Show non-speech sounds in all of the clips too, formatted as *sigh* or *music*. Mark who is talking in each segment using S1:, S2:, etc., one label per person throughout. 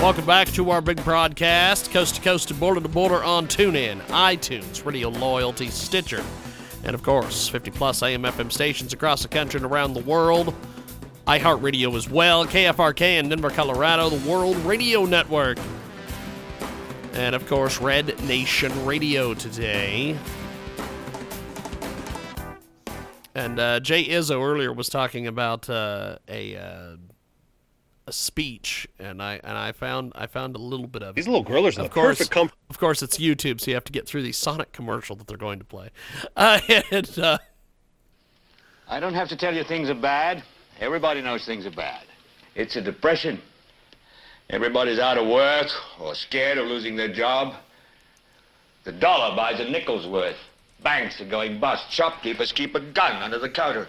S1: Welcome back to our big broadcast, coast to coast and border to border on TuneIn, iTunes, Radio Loyalty, Stitcher, and of course, 50 plus AM FM stations across the country and around the world. iHeartRadio as well, KFRK in Denver, Colorado, the World Radio Network. And of course, Red Nation Radio today. And uh, Jay Izzo earlier was talking about uh, a uh, a speech, and I and I found I found a little bit of
S2: These little grillers
S1: of course,
S2: perfect comfort.
S1: of course, it's YouTube, so you have to get through the Sonic commercial that they're going to play. *laughs* Uh, and, uh,
S3: I don't have to tell you things are bad. Everybody knows things are bad. It's a depression. Everybody's out of work or scared of losing their job. The dollar buys a nickel's worth. Banks are going bust. Shopkeepers keep a gun under the counter.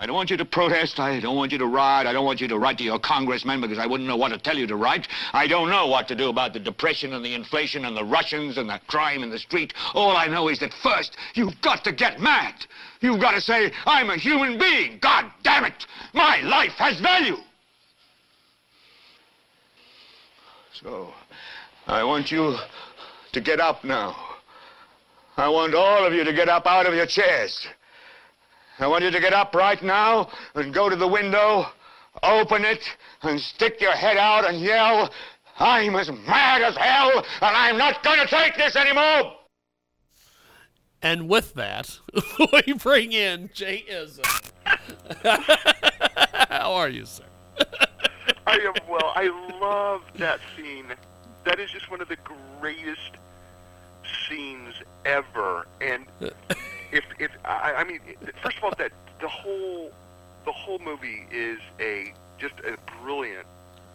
S3: I don't want you to protest. I don't want you to riot. I don't want you to write to your congressman because I wouldn't know what to tell you to write. I don't know what to do about the depression and the inflation and the Russians and the crime in the street. All I know is that first, you've got to get mad. You've got to say, I'm a human being. God damn it. My life has value. So, I want you to get up now. I want all of you to get up out of your chairs. I want you to get up right now and go to the window, open it, and stick your head out and yell, I'm as mad as hell, and I'm not going to take this anymore.
S1: and with that, *laughs* we bring in Jay Izzo. *laughs* How are you, sir?
S4: I am well. I love that scene. That is just one of the greatest scenes ever. And if if I, I mean, first of all, that the whole the whole movie is a just a brilliant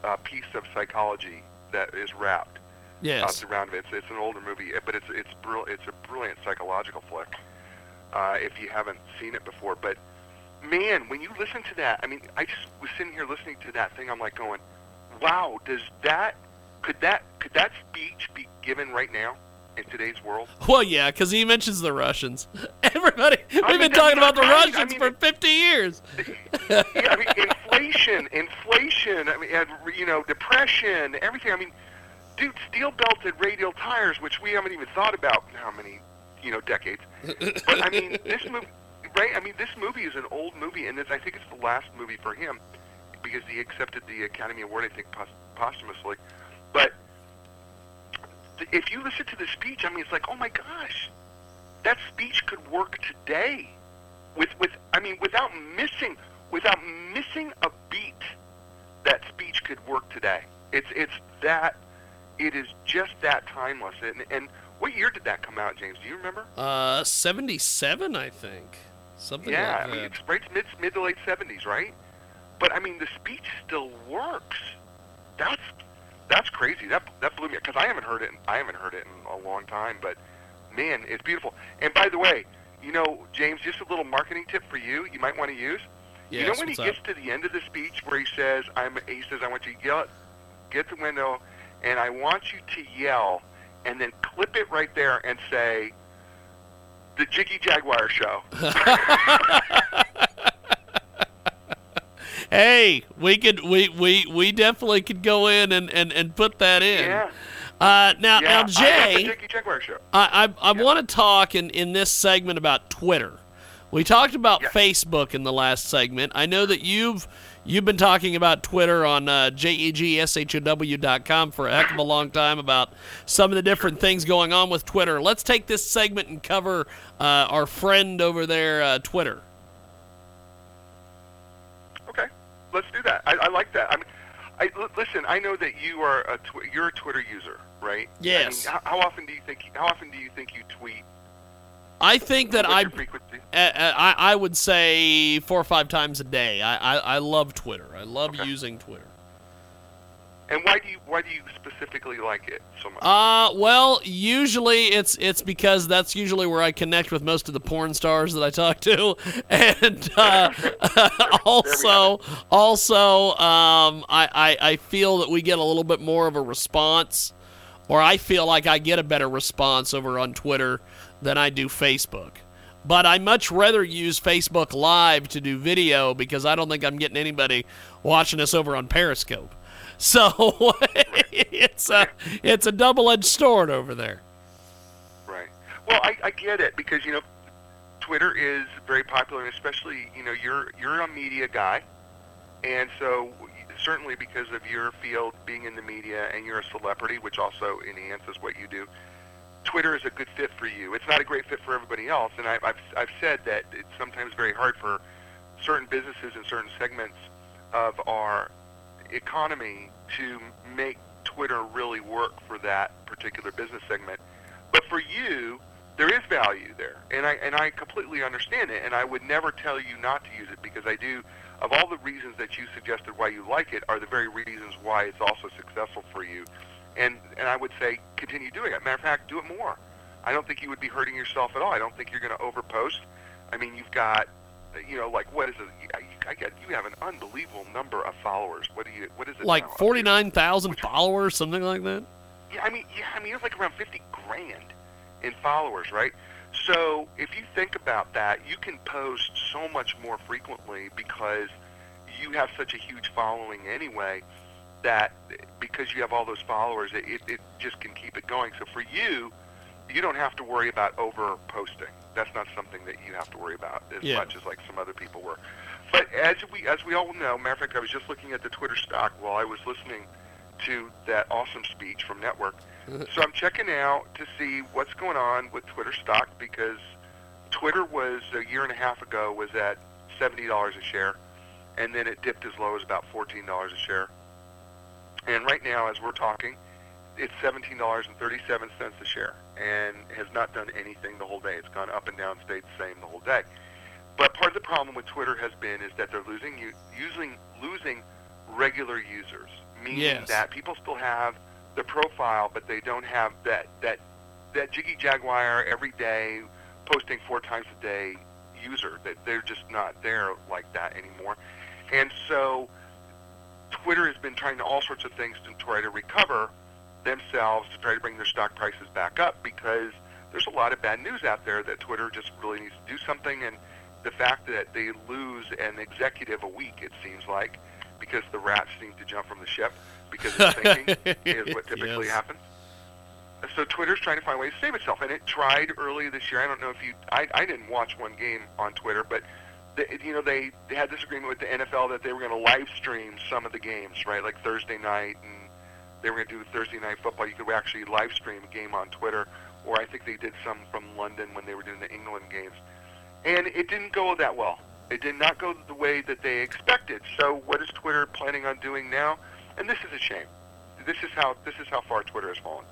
S4: uh, piece of psychology that is wrapped
S1: Yes.
S4: uh, around it. It's, it's an older movie, but it's it's brill- it's a brilliant psychological flick. Uh, if you haven't seen it before, but man, when you listen to that, I mean, I just was sitting here listening to that thing. I'm like going, wow, does that could that could that speech be given right now in today's world?
S1: Well, yeah, because he mentions the Russians. *laughs* Everybody, we've
S4: mean,
S1: been
S4: that's
S1: talking about the
S4: right. I
S1: Russians
S4: mean,
S1: for 50 years. *laughs*
S4: yeah, I mean, inflation, inflation. I mean, and, you know, depression, everything. I mean, dude, steel-belted radial tires, which we haven't even thought about in how many, you know, decades. But I mean, *laughs* this movie, right? I mean, this movie is an old movie, and this, I think it's the last movie for him because he accepted the Academy Award, I think, pos- posthumously. But th- if you listen to the speech, I mean, it's like, oh my gosh, that speech could work today with with I mean without missing without missing a beat that speech could work today. It's it's that it is just that timeless. And and what year did that come out, James? Do you remember?
S1: Uh, 77, I think. Something
S4: yeah,
S1: like
S4: I mean it's right mid mid to late seventies, right? But I mean the speech still works. That's that's crazy. That that blew me because I haven't heard it. In, I haven't heard it in a long time. But man, it's beautiful. And by the way, you know, James, just a little marketing tip for you. You might want to use. you know when he
S1: what's up?
S4: gets to the end of the speech where he says, "I'm," he says, "I want you to yell, get the window, and I want you to yell, and then clip it right there and say." The Jiggy Jaguar Show. *laughs* *laughs*
S1: Hey, we could we we we definitely could go in and and and put that in.
S4: Yeah.
S1: Uh, now
S4: yeah,
S1: now Jay, I I, I want to talk in in this segment about Twitter. We talked about
S4: Yes.
S1: Facebook in the last segment. I know that you've you've been talking about Twitter on uh, jagshow.com for a heck of a long time about some of the different things going on with Twitter. Let's take this segment and cover uh, our friend over there, uh, Twitter.
S4: Okay, let's do that. I, I like that. I mean, I l- listen. I know that you are a tw- you're a Twitter user, right?
S1: Yes.
S4: I mean, how, how often do you think how often do you think you tweet?
S1: I think that I, I I would say four or five times a day. I I, I love Twitter. I love
S4: Okay.
S1: using Twitter.
S4: And why do you why do you specifically like it so much?
S1: Uh, well, usually it's it's because that's usually where I connect with most of the porn stars that I talk to, *laughs* and uh, *laughs* also also um, I, I I feel that we get a little bit more of a response, or I feel like I get a better response over on Twitter than I do Facebook. But I much rather use Facebook Live to do video because I don't think I'm getting anybody watching us over on Periscope. So *laughs* it's a it's a double-edged sword over there.
S4: Right. Well, I, I get it because you know, Twitter is very popular, and especially you know you're you're a media guy, and so certainly because of your field being in the media and you're a celebrity, which also enhances what you do. Twitter is a good fit for you. It's not a great fit for everybody else, and I've I've, I've said that it's sometimes very hard for certain businesses in certain segments of our economy to make Twitter really work for that particular business segment. But for you, there is value there, and I and I completely understand it. And I would never tell you not to use it because I do. Of all the reasons that you suggested why you like it, are the very reasons why it's also successful for you. And and I would say continue doing it. Matter of fact, do it more. I don't think you would be hurting yourself at all. I don't think you're going to overpost. I mean, you've got, you know, like what is it? I, I get you have an unbelievable number of followers. What do you? What is it?
S1: Like forty-nine thousand followers, something like that.
S4: Yeah, I mean, yeah, I mean, it's like around 50 grand in followers, right? So if you think about that, you can post so much more frequently because you have such a huge following anyway. That because you have all those followers, it, it, it just can keep it going. So for you, you don't have to worry about over posting. That's not something that you have to worry about as
S1: Yeah.
S4: much as like some other people were. But as we as we all know, matter of fact, I was just looking at the Twitter stock while I was listening to that awesome speech from Network. *laughs* So I'm checking out to see what's going on with Twitter stock because Twitter was a year and a half ago was at seventy dollars a share, and then it dipped as low as about fourteen dollars a share. And right now, as we're talking, it's seventeen dollars and thirty-seven cents a share, and has not done anything the whole day. It's gone up and down, stayed the same the whole day. But part of the problem with Twitter has been is that they're losing using losing regular users, meaning
S1: Yes.
S4: that people still have the profile, but they don't have that that that Jiggy Jaguar every day posting four times a day user. That they're just not there like that anymore, and so Twitter has been trying all sorts of things to try to recover themselves to try to bring their stock prices back up because there's a lot of bad news out there that Twitter just really needs to do something and the fact that they lose an executive a week it seems like because the rats seem to jump from the ship because it's thinking *laughs* is what typically
S1: Yes.
S4: happens. So Twitter's trying to find ways to save itself, and it tried early this year. I don't know if you, I, I didn't watch one game on Twitter, but the, you know they, they had this agreement with the NFL that they were going to live stream some of the games, right? Like Thursday night, and they were going to do Thursday night football. You could actually live stream a game on Twitter, or I think they did some from London when they were doing the England games, and it didn't go that well. It did not go the way that they expected. So what is Twitter planning on doing now? And this is a shame. This is how this is how far Twitter has fallen.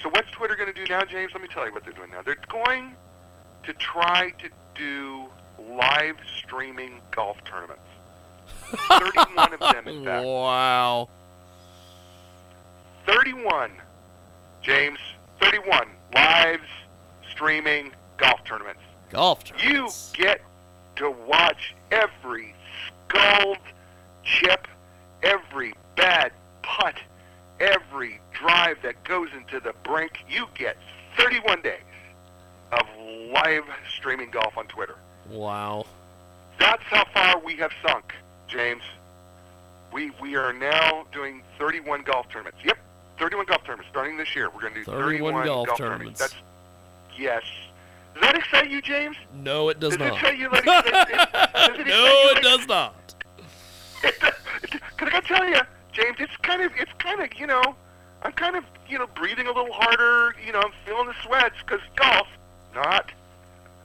S4: So what's Twitter going to do now, James? Let me tell you what they're doing now. They're going to try to do live streaming golf tournaments. *laughs* 31 of them, in fact.
S1: Wow.
S4: 31, James. 31 live streaming golf tournaments.
S1: Golf tournaments.
S4: You get to watch every sculled chip, every bad putt, every drive that goes into the brink. You get 31 days of live streaming golf on Twitter.
S1: Wow.
S4: That's how far we have sunk, James. We we are now doing 31 golf tournaments. Yep, 31 golf tournaments starting this year. We're going to do
S1: 31 golf tournaments.
S4: That's yes. Does that excite you, James?
S1: No, it does
S4: Does
S1: not.
S4: it excite you? Like, does it, *laughs*
S1: no, it
S4: like-
S1: does not. *laughs*
S4: Because I gotta tell you, James, it's kind of, it's kind of, you know, I'm kind of, you know, breathing a little harder. You know, I'm feeling the sweats because golf, not.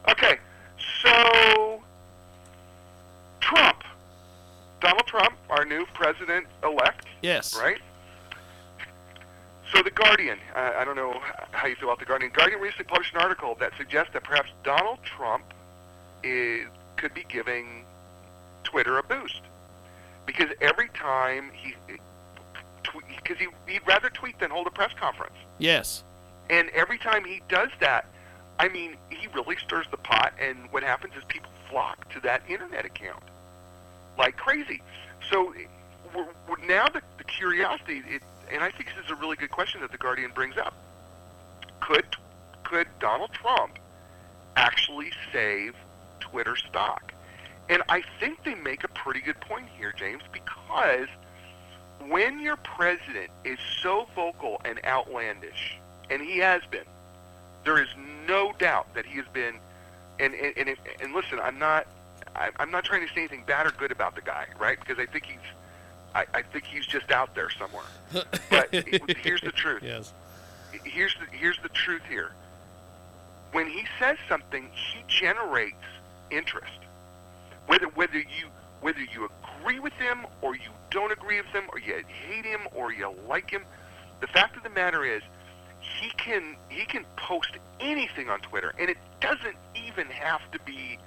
S4: Okay, so Trump, Donald Trump, our new president-elect,
S1: Yes.
S4: right? So the Guardian, uh, I don't know how you feel about the Guardian. Guardian recently published an article that suggests that perhaps Donald Trump is, could be giving Twitter a boost because every time he, because he, he'd rather tweet than hold a press conference,
S1: Yes.
S4: and every time he does that, I mean, he really stirs the pot, and what happens is people flock to that internet account like crazy. So we're, we're now the, the curiosity, it, and I think this is a really good question that the Guardian brings up. Could could Donald Trump actually save Twitter stock? And I think they make a pretty good point here, James, because when your president is so vocal and outlandish, and he has been, there is no doubt that he has been. And and and, if, and listen, I'm not I'm not trying to say anything bad or good about the guy, right? Because I think he's I, I think he's just out there somewhere. *laughs* But it- here's the truth.
S1: Yes.
S4: Here's the here's the truth here. When he says something, he generates interest. Whether whether you whether you agree with him or you don't agree with him or you hate him or you like him, the fact of the matter is he can he can post anything on Twitter and it doesn't even have to be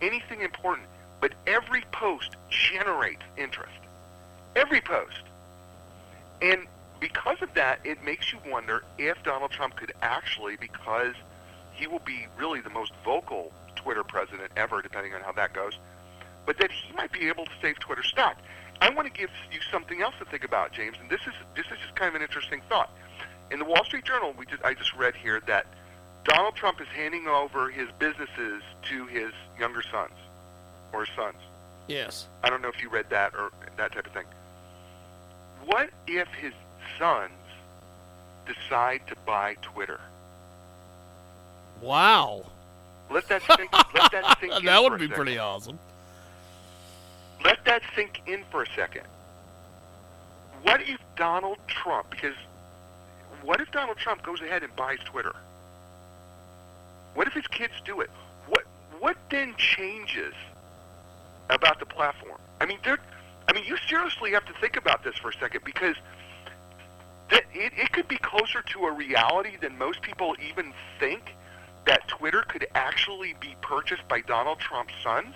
S4: anything important, but every post generates interest. Every post. And because of that, it makes you wonder if Donald Trump could actually, because he will be really the most vocal Twitter president ever, depending on how that goes, but that he might be able to save Twitter stock. I want to give you something else to think about, James, and this is this is just kind of an interesting thought. In the Wall Street Journal, we just I just read here that Donald Trump is handing over his businesses to his younger sons or his sons.
S1: Yes.
S4: I don't know if you read that or that type of thing. What if his sons decide to buy Twitter?
S1: Wow.
S4: Let that sink. let that *laughs* sink in
S1: that would be pretty awesome.
S4: Let that sink in for a second. What if Donald Trump? Because what if Donald Trump goes ahead and buys Twitter? What if his kids do it? What what then changes about the platform? I mean, there. I mean, you seriously have to think about this for a second because that it, it could be closer to a reality than most people even think that Twitter could actually be purchased by Donald Trump's sons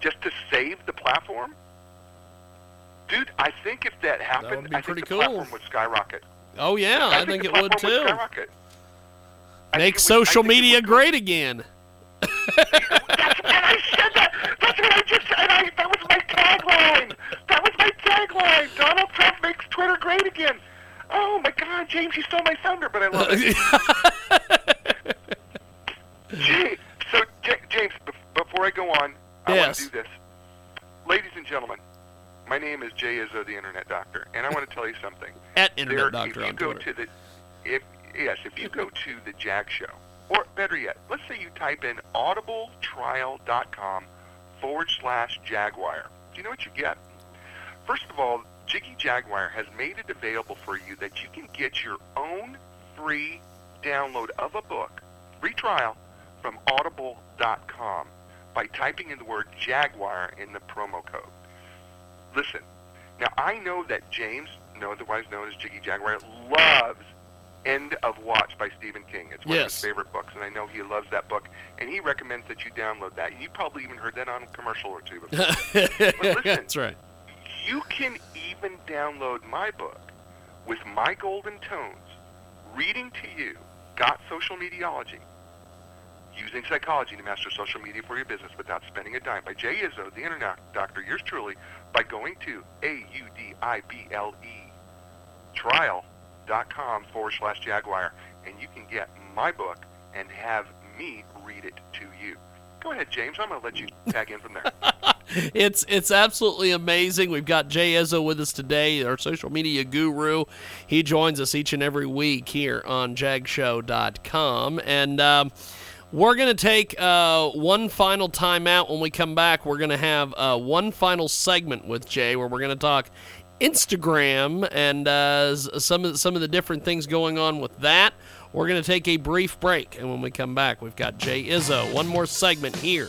S4: just to save the platform. Dude, I think if that happened,
S1: would be
S4: I think
S1: pretty
S4: the
S1: cool.
S4: platform would skyrocket.
S1: Oh yeah, I, think,
S4: the
S1: it would too.
S4: skyrocket.
S1: Make
S4: it would-
S1: social media great again. *laughs*
S4: That's, and I said that. That's what I just said. I, that was my tagline. That was my tagline. Donald Trump makes Twitter great again. Oh my God, James, you stole my thunder, but I love it. *laughs* James, so J- James, bef- before I go on, I want to do this. Ladies and gentlemen, my name is Jay Izzo, the Internet Doctor, and I want to tell you something. *laughs*
S1: At
S4: There-
S1: Internet Doctor
S4: if you
S1: on
S4: go
S1: Twitter.
S4: to the, if yes, if you go to the Jag Show, or better yet, let's say you type in audibletrial.com forward slash Jaguar. Do you know what you get? First of all, Jiggy Jaguar has made it available for you that you can get your own free download of a book, free trial, from audible.com by typing in the word Jaguar in the promo code. Listen, now I know that James, no otherwise known as Jiggy Jaguar, loves End of Watch by Stephen King. It's one of his favorite books, and I know he loves that book, and he recommends that you download that. You probably even heard that on a commercial or two before. *laughs* listen.
S1: That's right.
S4: You can even download my book with my golden tones, reading to you, Got Social Mediology, using psychology to master social media for your business without spending a dime by Jay Izzo, the Internet Doctor, yours truly, by going to A-U-D-I-B-L-E trial.com forward slash Jaguar, and you can get my book and have me read it to you. Go ahead, James. I'm going to let you tag in from there. *laughs*
S1: It's it's absolutely amazing. We've got Jay Izzo with us today, our social media guru. He joins us each and every week here on jagshow.com. And um, We're going to take uh, one final timeout. When we come back, we're going to have uh, one final segment with Jay where we're going to talk Instagram and uh, some of some of the different things going on with that. We're going to take a brief break, and when we come back, we've got Jay Izzo. One more segment here